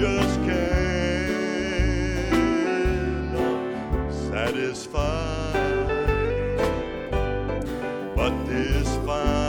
just cannot satisfy. But this fine